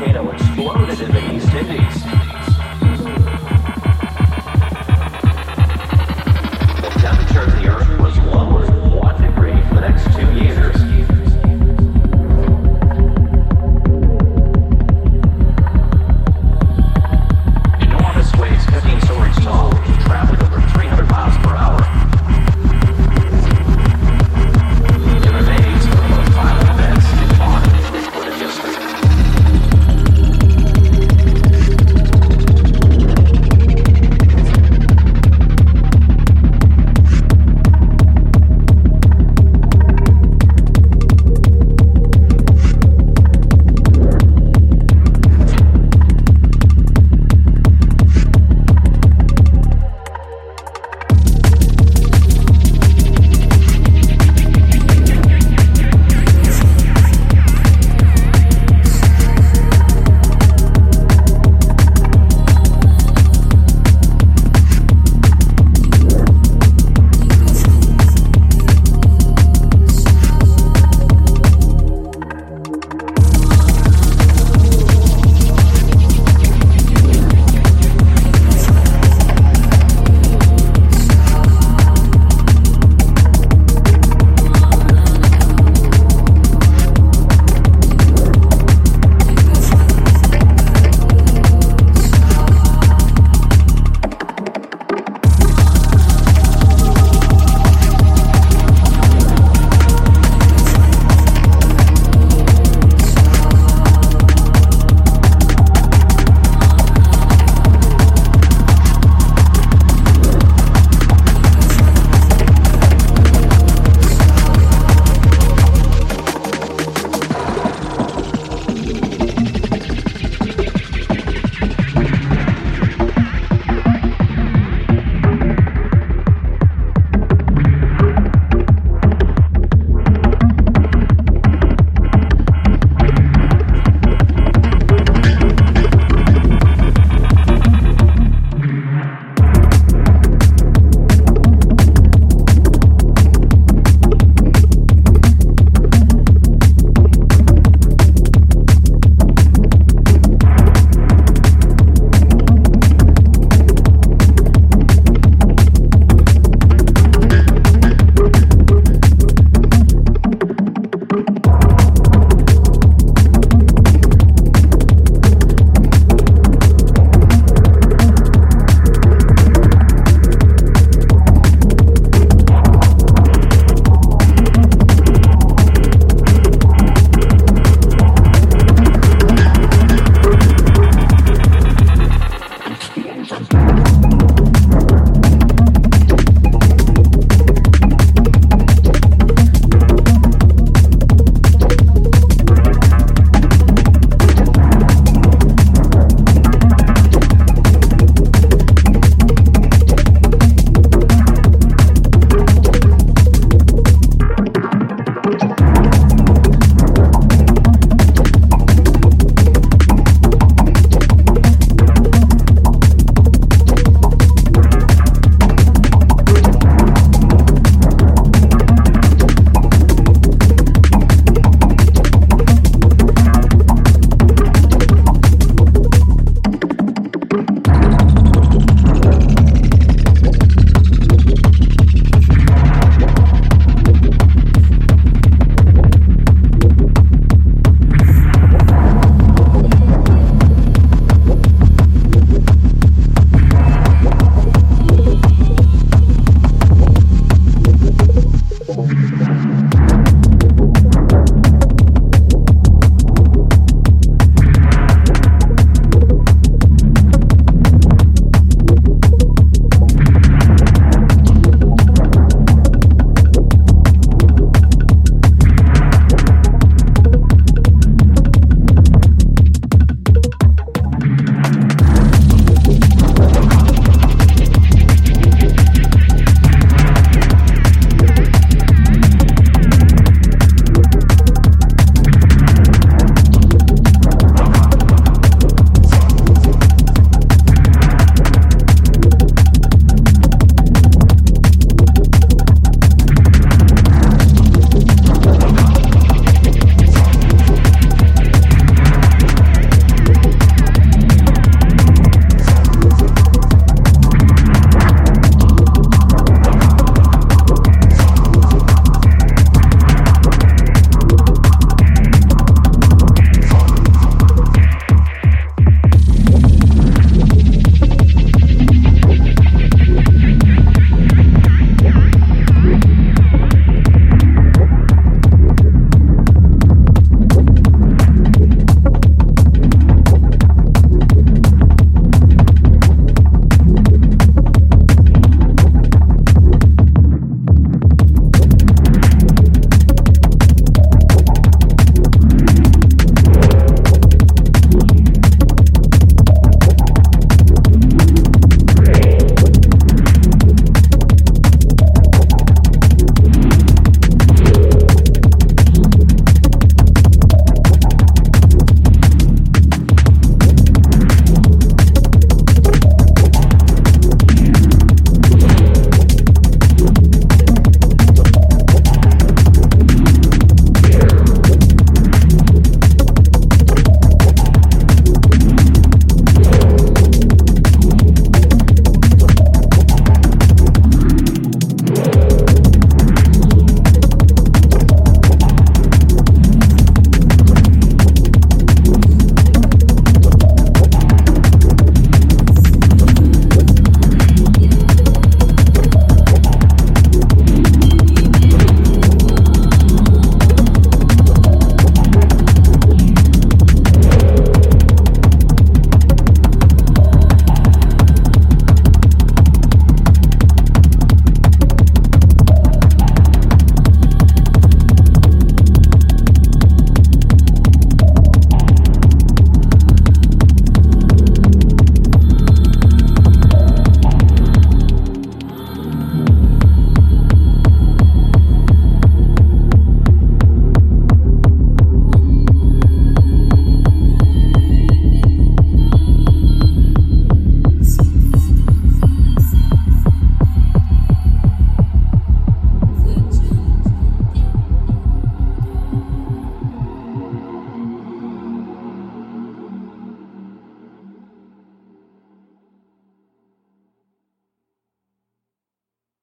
volcano exploded in the East Indies.